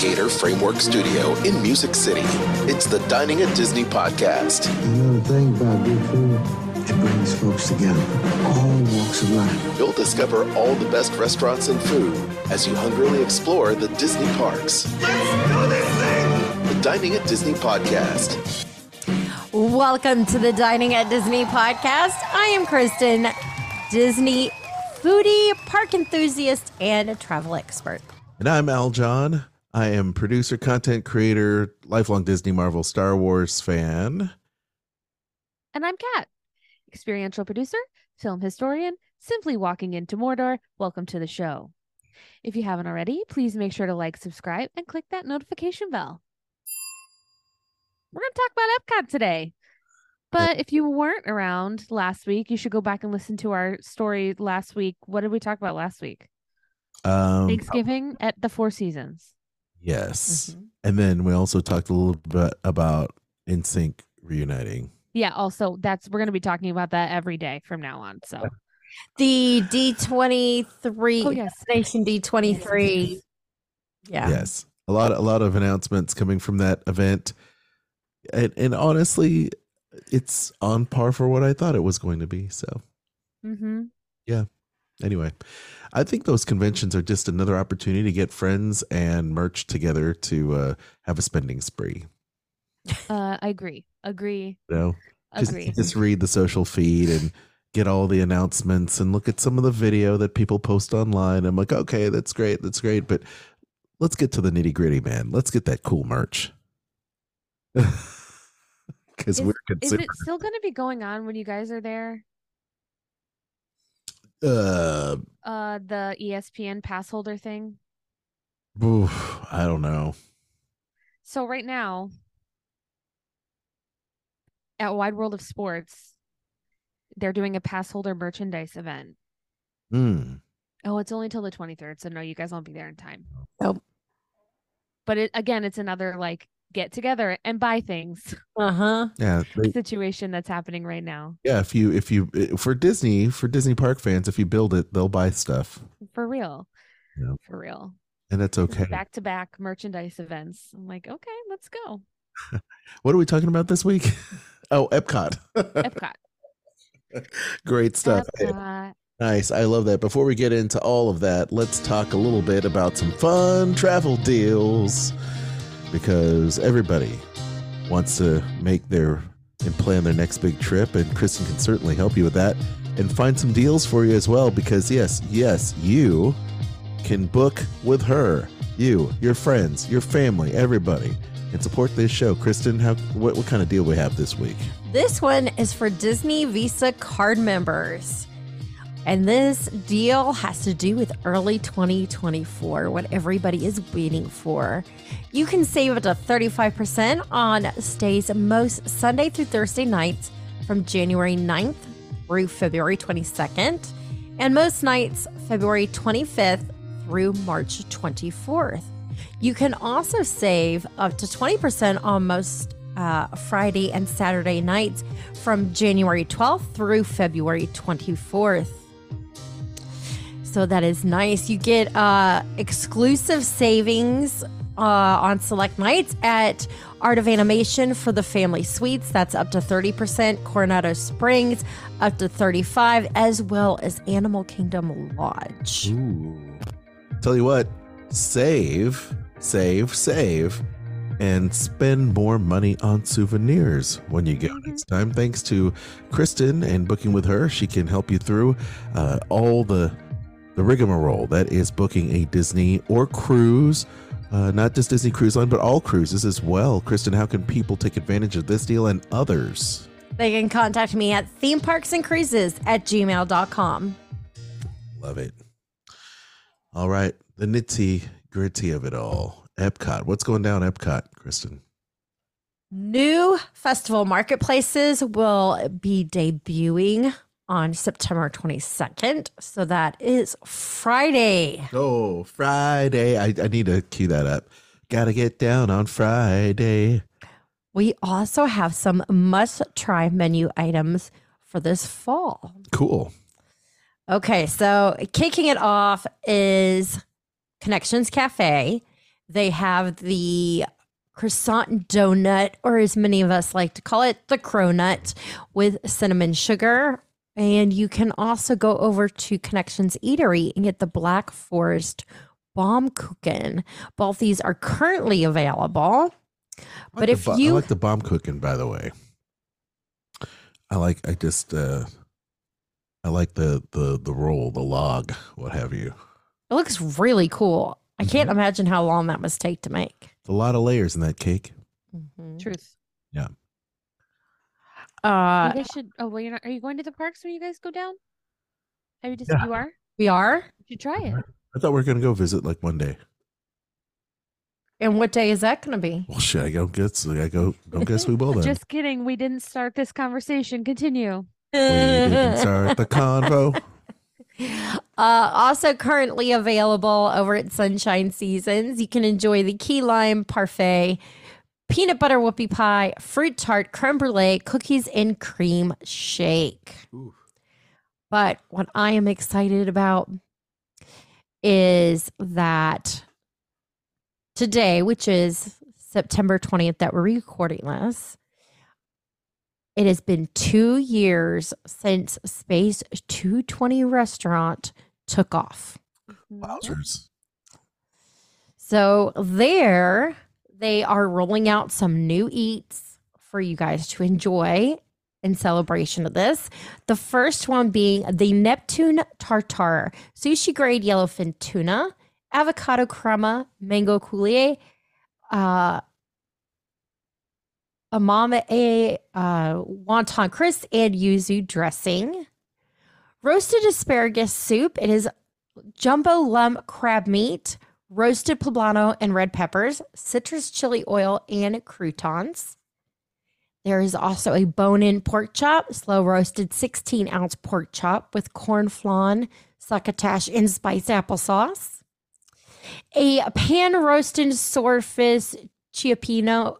Gator Framework Studio in Music City. It's the Dining at Disney podcast. You know the thing about good food? It brings folks together, all walks of life. You'll discover all the best restaurants and food as you hungrily explore the Disney parks. Let's do this thing! The Dining at Disney podcast. Welcome to the Dining at Disney podcast. I am Kristen, Disney foodie, park enthusiast, and a travel expert. And I'm Aljon. I am producer, content creator, lifelong Disney, Marvel, Star Wars fan. And I'm Cat, experiential producer, film historian, simply walking into Mordor. Welcome to the show. If you haven't already, please make sure to like, subscribe, and click that notification bell. We're going to talk about Epcot today. But if you weren't around last week, you should go back and listen to our story last week. What did we talk about last week? Um, Thanksgiving at the Four Seasons. Yes. Mhm. And then we also talked a little bit about NSYNC reuniting. Yeah, also that's we're going to be talking about that every day from now on. So, The D23, Oh, yes. Destination D23. Yeah. Yes. A lot a lot of announcements coming from that event. And, and honestly, it's on par for what I thought it was going to be. So hmm anyway, I think those conventions are just another opportunity to get friends and merch together to uh, have a spending spree. uh, I agree. Agree. You know, just, Agree. just read the social feed and get all the announcements and look at some of the video that people post online. I'm like, okay, that's great, that's great, but let's get to the nitty gritty, man. Let's get that cool merch. Because we're Is considered. it still going to be going on when you guys are there? Uh, Uh, the ESPN pass holder thing. oof, I don't know. So right now, at Wide World of Sports, they're doing a pass holder merchandise event. Hmm. Oh, it's only till the 23rd, so no, you guys won't be there in time. Nope. But it again, it's another like get together and buy things Uh huh. Yeah, they, situation that's happening right now. yeah. If you if you for Disney for Disney park fans, if you build it, they'll buy stuff, For real. Yeah. For real. and that's okay. Back to back merchandise events. I'm like, okay, let's go. What are we talking about this week? Oh, Epcot. Epcot. Great stuff. Hey, Epcot. Nice. I love that. Before we get into all of that, let's talk a little bit about some fun travel deals because everybody wants to make their and plan their next big trip, and Kristen can certainly help you with that and find some deals for you as well. Because, yes, yes, you can book with her, you, your friends, your family, everybody, and support this show. Kristen, how what, what kind of deal we have this week? This one is for Disney Visa card members. And this deal has to do with early 2024, what everybody is waiting for. You can save up to 35% on stays most Sunday through Thursday nights from January 9th through February 22nd, and most nights February 25th through March 24th. You can also save up to 20% on most uh, Friday and Saturday nights from January 12th through February 24th. So that is nice. You get uh, exclusive savings uh, on select nights at Art of Animation for the family suites. That's up to 30%. Coronado Springs up to 35 as well as Animal Kingdom Lodge. Ooh. Tell you what, save, save, save, and spend more money on souvenirs when you go next time. Thanks to Kristen and booking with her, she can help you through uh, all the the rigmarole that is booking a Disney or cruise. Uh, not just Disney Cruise Line, but all cruises as well. Kristen, how can people take advantage of this deal and others? They can contact me at theme parks and cruises at gmail.com. Love it. All right, the nitty gritty of it all. Epcot. What's going down Epcot, Kristen? New festival marketplaces will be debuting on September 22nd. So that is Friday. Oh, Friday. I, I need to cue that up. Gotta get down on Friday. We also have some must try menu items for this fall. Cool. Okay, so kicking it off is Connections Cafe. They have the croissant donut, or as many of us like to call it, the cronut with cinnamon sugar. And you can also go over to Connections Eatery and get the Black Forest Bomb Baumkuchen. Both these are currently available. I But like if bo- you- I like the bomb cooking, by the way. I like. I just. uh I like the the the roll, the log, what have you. It looks really cool. I can't imagine how long that must take to make. It's a lot of layers in that cake. Truth. Uh, you guys should. Oh, well, you're not. Are you going to the parks when you guys go down? Have you just? Yeah. You are. we are. You should try it. I thought we were gonna go visit like one day. And what day is that going to be? Well, shit, I don't guess. I go. Don't guess we will then. Just kidding. We didn't start this conversation. Continue. we didn't start the convo. Uh, also currently available over at Sunshine Seasons. You can enjoy the key lime parfait, peanut butter whoopie pie, fruit tart, creme brulee, cookies and cream shake. Ooh. But what I am excited about is that today, which is September 20th, that we're recording this, it has been two years since Space 220 restaurant took off. Wowzers. So there they are rolling out some new eats for you guys to enjoy in celebration of this. The first one being the Neptune tartare, sushi grade yellowfin tuna, avocado crema, mango coulis, uh amame uh, wonton crisp and yuzu dressing. Roasted asparagus soup. It is jumbo lump crab meat, roasted poblano and red peppers, citrus chili oil, and croutons. There is also a bone in pork chop, slow roasted 16 ounce pork chop with corn flan, succotash, and spiced applesauce. A pan roasted swordfish cioppino,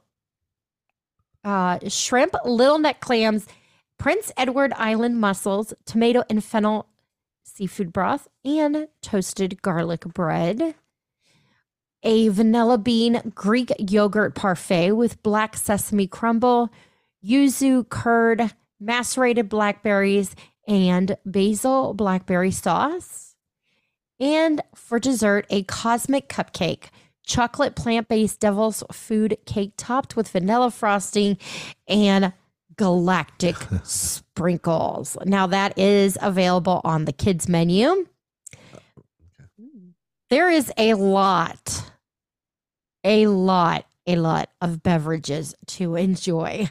uh, shrimp, little neck clams, Prince Edward Island mussels, tomato and fennel seafood broth, and toasted garlic bread. A vanilla bean Greek yogurt parfait with black sesame crumble, yuzu curd, macerated blackberries, and basil blackberry sauce. And for dessert, a cosmic cupcake, chocolate plant based devil's food cake topped with vanilla frosting and galactic sprinkles. Now, that is available on the kids' menu. There is a lot, a lot, a lot of beverages to enjoy.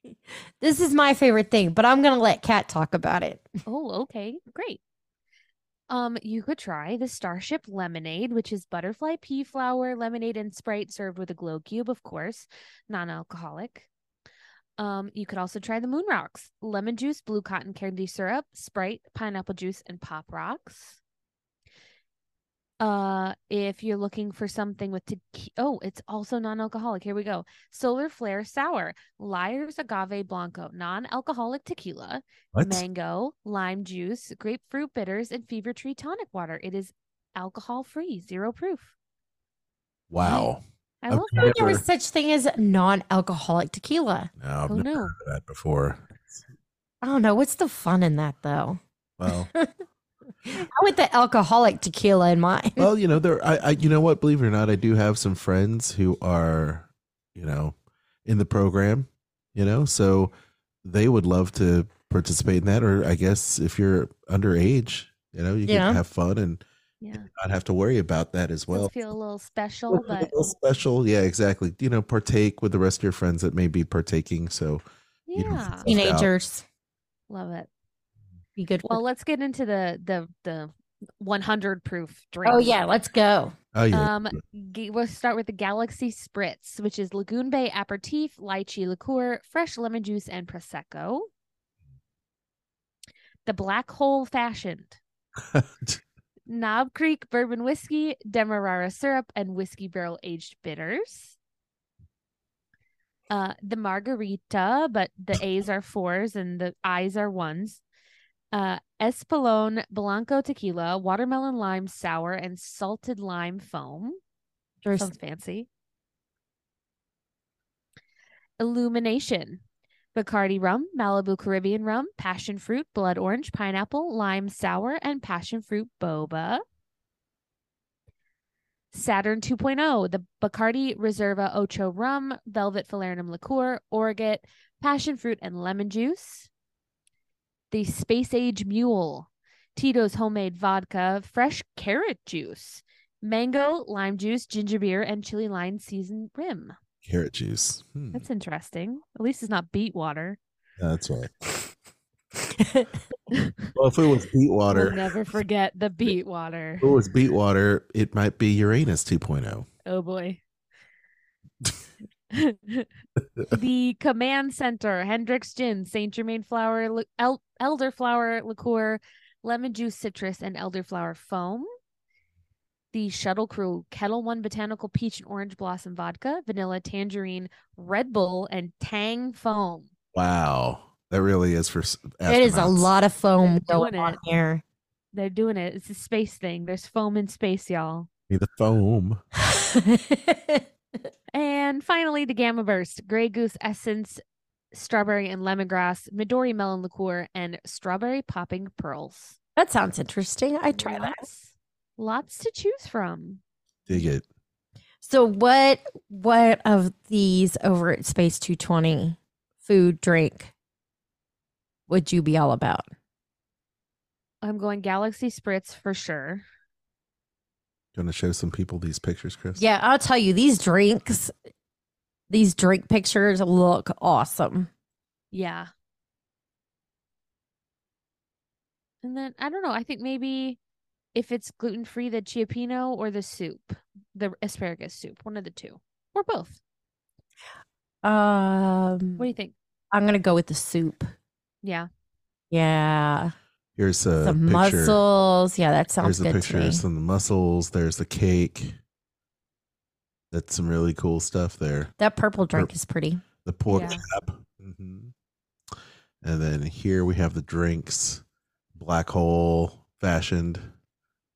this is my favorite thing, but I'm going to let Cat talk about it. Oh, okay. Great. Um, you could try the Starship Lemonade, which is butterfly pea flower, lemonade, and Sprite served with a glow cube, of course, non-alcoholic. Um, you could also try the Moon Rocks, lemon juice, blue cotton candy syrup, Sprite, pineapple juice, and Pop Rocks. Uh, if you're looking for something with tequila, oh, it's also non-alcoholic. Here we go. Solar Flare Sour, Lyre's Agave Blanco, non-alcoholic tequila, What? mango, lime juice, grapefruit bitters, and fever tree tonic water. It is alcohol free, zero proof. Wow. I Okay. love I didn't that. know there was such thing as non-alcoholic tequila. No, I've Oh never no. heard of that before. I don't know. What's the fun in that, though? Well, I want the alcoholic tequila in mine. well, you know, there. I, I, you know what? Believe it or not, I do have some friends who are, you know, in the program. You know, so they would love to participate in that. Or I guess if you're underage, you know, you Yeah. can have fun and Yeah. not have to worry about that as well. Feel a little special, A but little special, yeah, exactly. You know, partake with the rest of your friends that may be partaking. So you know, yeah, Teenagers, love it. Be good. Well, For- let's get into the the the 100 proof drink. oh yeah, let's go. oh yeah, Um, g- we'll start with the Galaxy Spritz, which is Lagoon Bay aperitif, lychee liqueur, fresh lemon juice, and prosecco. The Black Hole Fashioned, Knob Creek bourbon whiskey, demerara syrup, and whiskey barrel aged bitters. Uh, the margarita, but the A's are fours and the I's are ones. Uh, Espolón Blanco tequila, watermelon lime sour, and salted lime foam. Sounds fancy. Illumination. Bacardi rum, Malibu Caribbean rum, passion fruit, blood orange, pineapple, lime sour, and passion fruit boba. Saturn 2.0, the Bacardi Reserva Ocho rum, velvet falernum liqueur, orgeat, passion fruit, and lemon juice. The Space Age Mule, Tito's homemade vodka, fresh carrot juice, mango, lime juice, ginger beer, and chili lime seasoned rim. Carrot juice. Hmm, That's interesting. At least it's not beet water. that's right. well, if it was beet water, We'll never forget the beet water. if it was beet water, it might be Uranus oh. 2.0. Oh boy. the command center Hendrick's gin saint germain flower el- elderflower liqueur lemon juice citrus and elderflower foam the shuttle crew Ketel One botanical peach and orange blossom vodka vanilla tangerine red bull and tang foam Wow. That really is for s- it is a lot of foam They're going on it. here. they're doing it it's a space thing there's foam in space y'all Need the foam. And finally, the Gamma Burst, Grey Goose Essence, Strawberry and Lemongrass, Midori Melon Liqueur, and Strawberry Popping Pearls. that sounds interesting. I try that. Lots, lots to choose from. Dig it. So what what of these over at Space 220 food drink would you be all about? I'm going Galaxy Spritz for sure. You want to show some people these pictures, Chris? Yeah, I'll tell you these drinks these drink pictures look awesome. Yeah. And then I don't know. I think maybe if it's gluten free, the Cioppino or the soup, the asparagus soup, one of the two, or both. Um What do you think? I'm going to go with the soup. Yeah. Yeah. Here's a Some picture. mussels. Yeah, that sounds Here's the good picture to me. of some the mussels. There's the cake. That's some really cool stuff there. That purple drink is pretty. The pork Yeah. chop. hmm And then here we have the drinks. Black hole fashioned.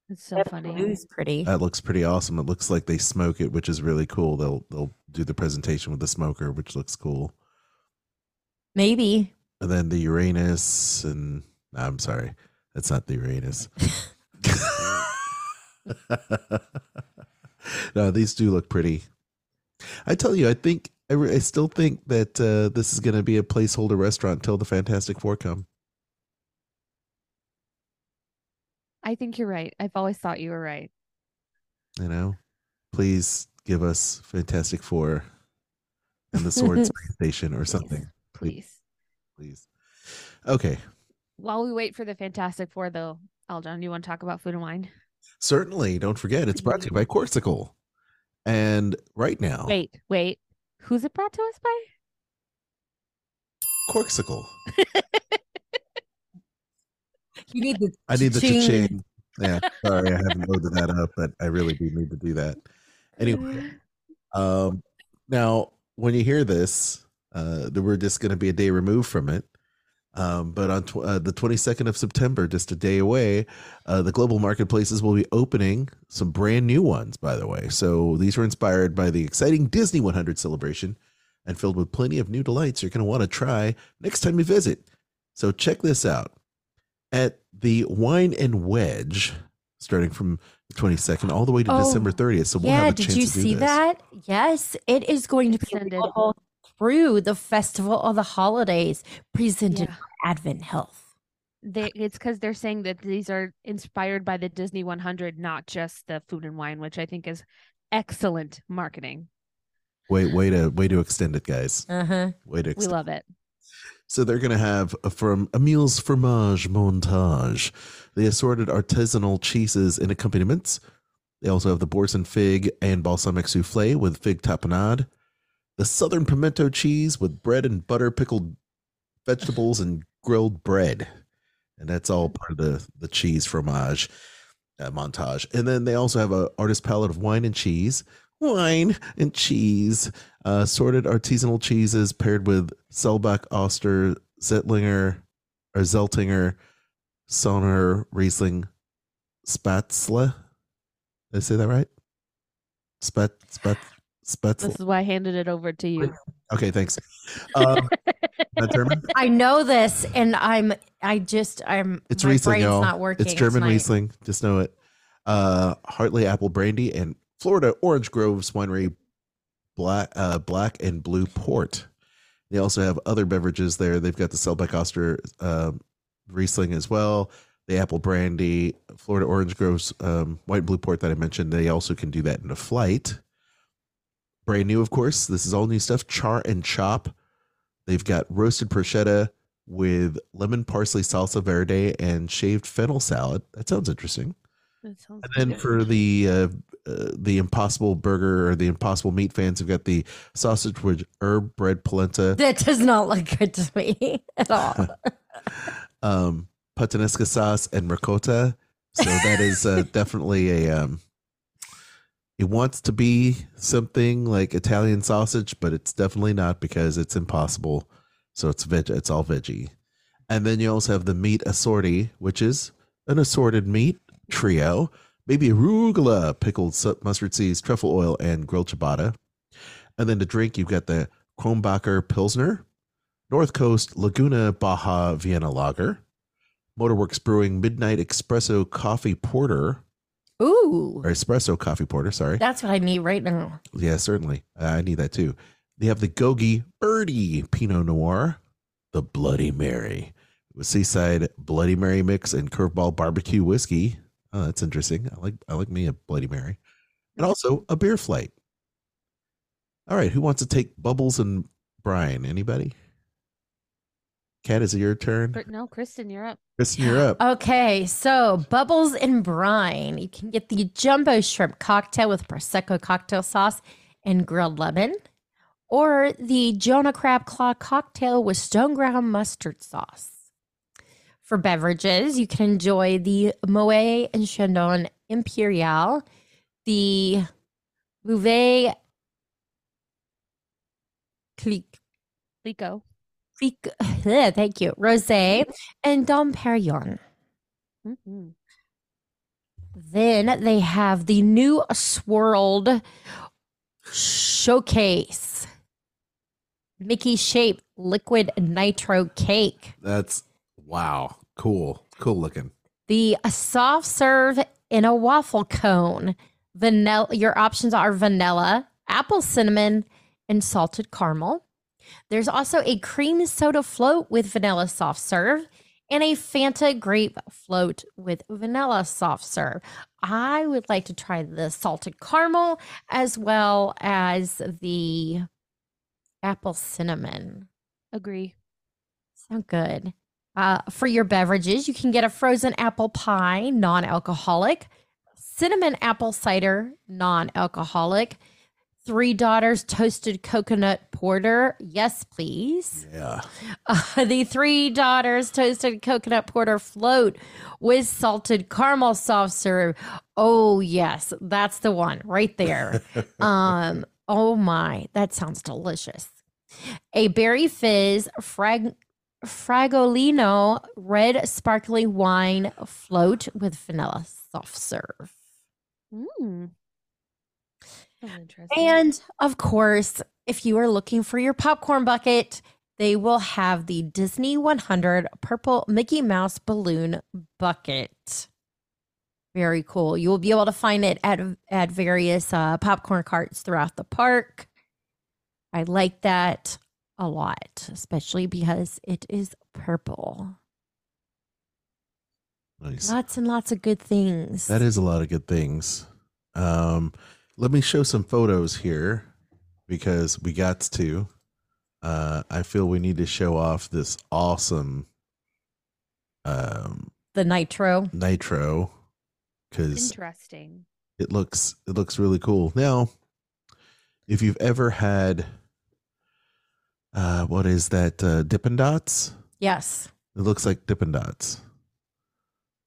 It's so That funny. blue's pretty. That looks pretty awesome. It looks like they smoke it, which is really cool. They'll they'll do the presentation with the smoker, which looks cool. Maybe. And then the Uranus and I'm sorry, that's not the Uranus. no, these do look pretty. I tell you, I think I, re- I still think that uh, this is going to be a placeholder restaurant until the Fantastic Four come. I think you're right. I've always thought you were right. You know, please give us Fantastic Four and the Sword Station or something, please, Please. please. Okay, While we wait for the Fantastic Four, though, Aljon, you want to talk about food and wine? Certainly. Don't forget, it's brought to you by Corkcicle, and right now, Wait, wait. Who's it brought to us by? Corkcicle. You need the I need the cha-ching. cha-ching. Yeah, sorry, I haven't loaded that up, but I really do need to do that. Anyway, um, now when you hear this, uh, we're just going to be a day removed from it. Um, but on tw- uh, the 22nd of September, just a day away, uh, the global marketplaces will be opening some brand new ones, by the way. So these were inspired by the exciting Disney 100 celebration and filled with plenty of new delights you're going to want to try next time you visit. So check this out. At the Wine and Wedge, starting from the 22nd all the way to Oh, December 30th. So we'll yeah, have a did chance you to do see this. that? Yes, it is going to be available through the Festival of the Holidays presented Yeah. by Advent Health. They, it's because they're saying that these are inspired by the Disney 100, not just the food and wine, which I think is excellent marketing. Wait, way to way to extend it, guys. Uh-huh. Way to We love it. So they're going to have a, from Emile's Fromage Montage, the assorted artisanal cheeses and accompaniments. They also have the Boursin fig and balsamic souffle with fig tapenade, the Southern pimento cheese with bread and butter, pickled vegetables, and grilled bread. And that's all part of the the cheese fromage uh, montage. And then they also have a artist palette of wine and cheese, wine and cheese, uh, sorted artisanal cheeses paired with Selbach, Oster, Zettlinger, or Zeltinger, Sonner, Riesling, Spatzle. Did I say that right? Spet spet spetzel. This is why I handed it over to you. Okay, thanks. Um, German? I know this, and I'm. I just. I'm. It's my Riesling, y'all. not working. It's German tonight. Riesling. Just know it. Uh, Hartley Apple Brandy and Florida Orange Groves Winery Black uh, Black and Blue Port. They also have other beverages there. They've got the Selbeck Oster um, Riesling as well. The Apple Brandy, Florida Orange Groves um, White and Blue Port that I mentioned. They also can do that in a flight. Brand new, of course. This is all new stuff. Char and Chop. They've got roasted prosciutto with lemon parsley salsa verde and shaved fennel salad. That sounds interesting. That sounds And then good. for the uh, uh, the Impossible Burger or the Impossible Meat fans, we've got the sausage with herb bread polenta, That does not look good to me at all. um, puttanesca sauce, and ricotta. So that is uh, definitely a. Um, it wants to be something like Italian sausage, but it's definitely not because it's impossible. So it's veg. It's all veggie. And then you also have the meat assorti, which is an assorted meat trio, maybe arugula, pickled mustard seeds, truffle oil, and grilled ciabatta. And then to drink, you've got the Krombacher Pilsner, North Coast Laguna Baja Vienna Lager, Motorworks Brewing Midnight Espresso Coffee Porter, Ooh, or Espresso Coffee Porter, sorry. that's what I need right now. Yeah, certainly. Uh, I need that too. They have the Gogi Birdie Pinot Noir, the Bloody Mary, with Seaside Bloody Mary mix and Curveball Barbecue whiskey. Oh, that's interesting. I like I like me a Bloody Mary, and also a beer flight. All right, who wants to take Bubbles and Brine? Anybody? Cat, is it your turn? No, Kristen, you're up. Kristen, you're up. Okay, so Bubbles and Brine. You can get the jumbo shrimp cocktail with Prosecco cocktail sauce and grilled lemon, or the Jonah Crab Claw cocktail with stone ground mustard sauce. For beverages, you can enjoy the Moet and Chandon Imperial, the Bouvet Clique Lico. Clique- thank you, Rosé, and Dom Perignon. Mm-hmm. Then they have the new swirled showcase Mickey shape liquid nitro cake. That's wow, cool, cool looking. The soft serve in a waffle cone. Vanilla. Your options are vanilla, apple cinnamon, and salted caramel. There's also a cream soda float with vanilla soft serve and a Fanta grape float with vanilla soft serve. I would like to try the salted caramel as well as the apple cinnamon. Agree. Sound good. Uh, for your beverages, you can get a frozen apple pie, non alcoholic, cinnamon apple cider, non alcoholic, Three Daughters toasted coconut porter. Yes, please. Yeah. Uh, the Three Daughters toasted coconut porter float with salted caramel soft serve. Oh, yes, that's the one right there. um, oh my, that sounds delicious. A berry fizz frag fragolino red sparkly wine float with vanilla soft serve. Mm. Interesting. And of course, if you are looking for your popcorn bucket, they will have the Disney 100 purple Mickey Mouse balloon bucket. Very cool. You will be able to find it at at various uh, popcorn carts throughout the park. I like that a lot, especially because it is purple. Nice. Lots and lots of good things. That is a lot of good things. Um, let me show some photos here because we got to. Uh, I feel we need to show off this awesome um, the nitro. nitro because Interesting. it looks it looks really cool. Now, if you've ever had uh, what is that uh, Dippin' Dots? Yes. It looks like Dippin' Dots.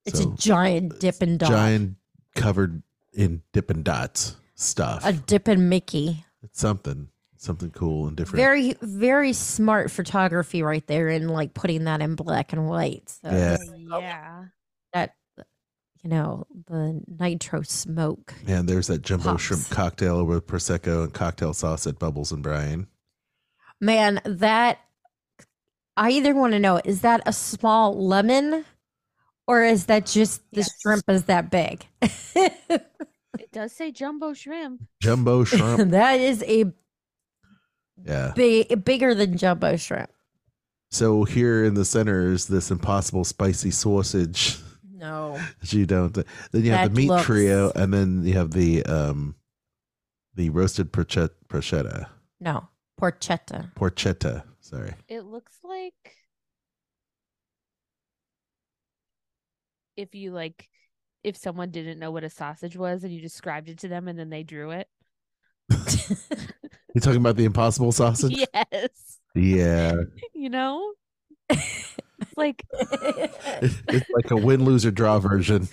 It's So, a giant dippin' dot. giant covered in Dippin' Dots stuff. a dippin' Mickey. It's something, something cool and different. Very, very smart photography right there and like putting that in black and white. So Yeah. Yeah. that you know, the nitro smoke. And there's that jumbo Pops. shrimp cocktail with prosecco and cocktail sauce at Bubbles and Brine. Man, that I either want to know is that a small lemon or is that just the Yes. shrimp is that big? It does say jumbo shrimp. Jumbo shrimp. that is a yeah. big bigger than jumbo shrimp. So here in the center is this impossible spicy sausage. No. You don't. Then you have That the meat looks- trio, and then you have the um, the roasted porchetta. Porchetta. No. Porchetta. Porchetta. Sorry. It looks like if you like if someone didn't know what a sausage was and you described it to them and then they drew it. You're talking about the impossible sausage? yes. Yeah. You know? It's like it's like a win, lose, or draw version,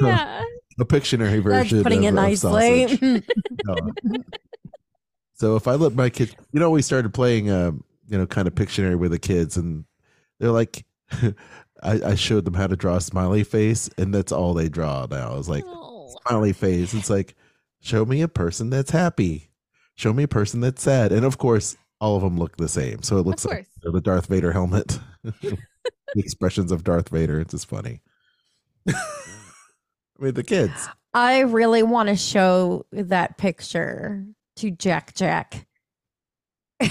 yeah. a Pictionary That's version. putting of, it nicely. sausage. No. so if I let my kids, you know, we started playing, um, you know, kind of Pictionary with the kids, and they're like, I, I showed them how to draw a smiley face, and that's all they draw now. It's like, Oh. smiley face. It's like, show me a person that's happy, show me a person that's sad, and of course, all of them look the same. So it looks Of like course. the Darth Vader helmet. the expressions of Darth Vader. It's just funny. I mean, the kids. I really want to show that picture to Jack Jack.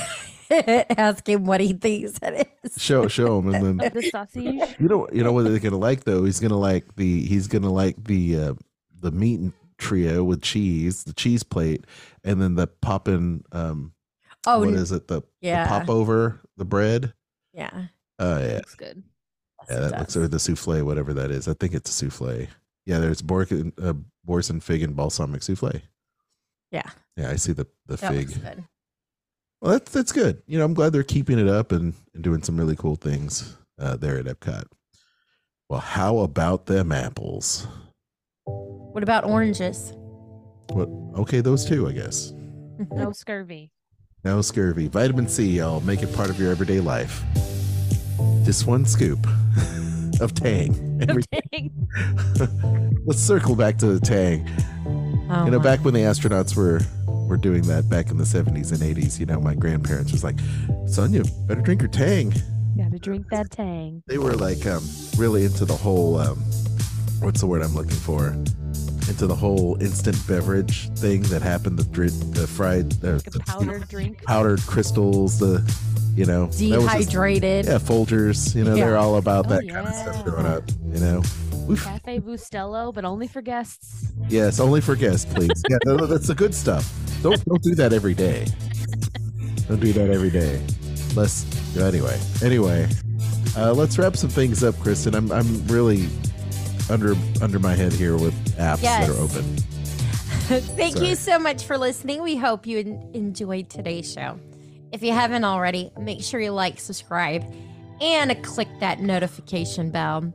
Ask him what he thinks it is. Show show him, and then the sausage. you know you know what they're gonna like though. He's gonna like the he's gonna like the uh, the meat trio with cheese, the cheese plate, and then the poppin' um Oh, what n- it the, yeah. the pop over the bread? yeah. Oh yeah, Looks good. Yeah, it that looks does. or the souffle, whatever that is. I think it's a souffle. Yeah, there's Bork and uh, Boursin fig and balsamic souffle. Yeah. Yeah, I see the the That fig. looks good. Well, that's that's good. You know, I'm glad they're keeping it up and, and doing some really cool things uh, there at Epcot. Well, how about them apples? What about oranges? What? Okay, those two, I guess. No scurvy. No scurvy, vitamin C, y'all. Make it part of your everyday life. Just one scoop of Tang. Every- Dang. Let's circle back to the Tang. Oh you know, my- back when the astronauts were were doing that back in the 70s and 80s, you know, my grandparents was like, "Son, you better drink your Tang." Gotta drink that tang. they were like um really into the whole um what's the word i'm looking for into the whole instant beverage thing that happened the the fried uh, Like the powdered drink. powdered crystals the you know was just- dehydrated. yeah folgers you know they're all about Oh, that kind of stuff growing up you know We've, Cafe Bustelo, but only for guests. yes only for guests please yeah no, no, that's the good stuff don't don't do that every day don't do that every day let's anyway anyway uh, let's wrap some things up kristen i'm i'm really under under my head here with apps that are open Thank Sorry. you so much for listening. We hope you enjoyed today's show. If you haven't already, make sure you like, subscribe, and click that notification bell.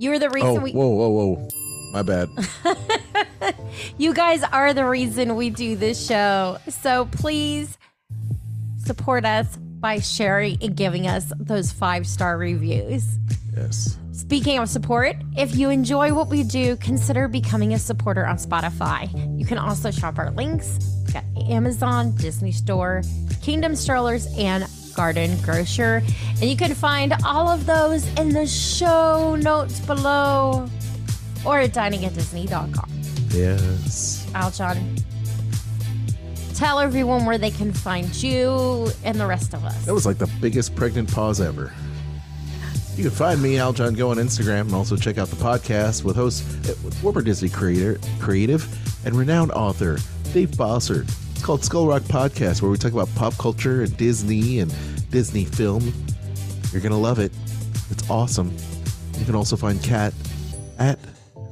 You're the oh reason we whoa whoa whoa my bad you guys are the reason we do this show. So please support us by sharing and giving us those five star reviews. yes Speaking of support, if you enjoy what we do, consider becoming a supporter on Spotify. You can also shop our links. We've got Amazon, Disney Store, Kingdom Strollers, and Garden Grocer. And you can find all of those in the show notes below or at diningatdisney.com. yes Aljon, tell everyone where they can find you and the rest of us. that was like the biggest pregnant pause ever you can find me Aljon Go on instagram and also check out the podcast with host uh, former disney creator creative and renowned author dave bossert it's called skull rock podcast where we talk about pop culture and disney and disney film. You're gonna love it. It's awesome. You can also find Cat at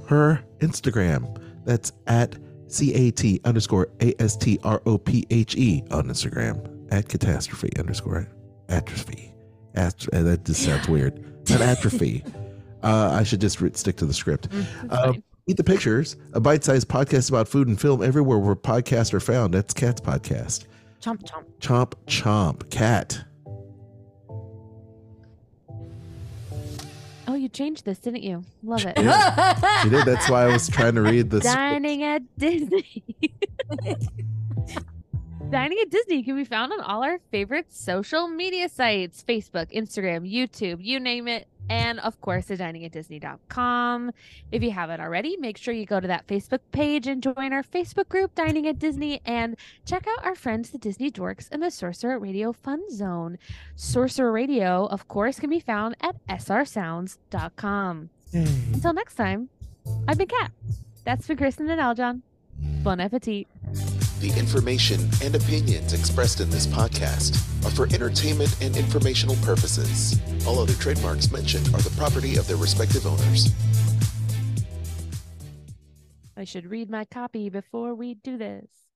her instagram. That's at c-a-t underscore a-s-t-r-o-p-h-e on instagram. At catastrophe underscore atrophy. Ast- uh, that just sounds weird. Not atrophy. Uh, i should just re- stick to the script. Uh, Eat the Pictures, a bite sized podcast about food and film everywhere where podcasts are found. That's Cat's Podcast. Chomp chomp. Chomp, chomp, cat. Oh, you you changed this, didn't you? Love it. Yeah. She did. That's why I was trying to read this. Dining at Disney. Dining at Disney can be found on all our favorite social media sites Facebook, Instagram, YouTube, you name it. And of course, the dining at diningatdisney.com. If you haven't already, make sure you go to that Facebook page and join our Facebook group, Dining at Disney, and check out our friends, the Disney Dorks, and the Sorcerer Radio Fun Zone. Sorcerer Radio, of course, can be found at srsounds.com. Until next time, I've been Cat. that's for Kristen and Aljon. Bon appetit. The information and opinions expressed in this podcast are for entertainment and informational purposes. All other trademarks mentioned are the property of their respective owners. I should read my copy before we do this.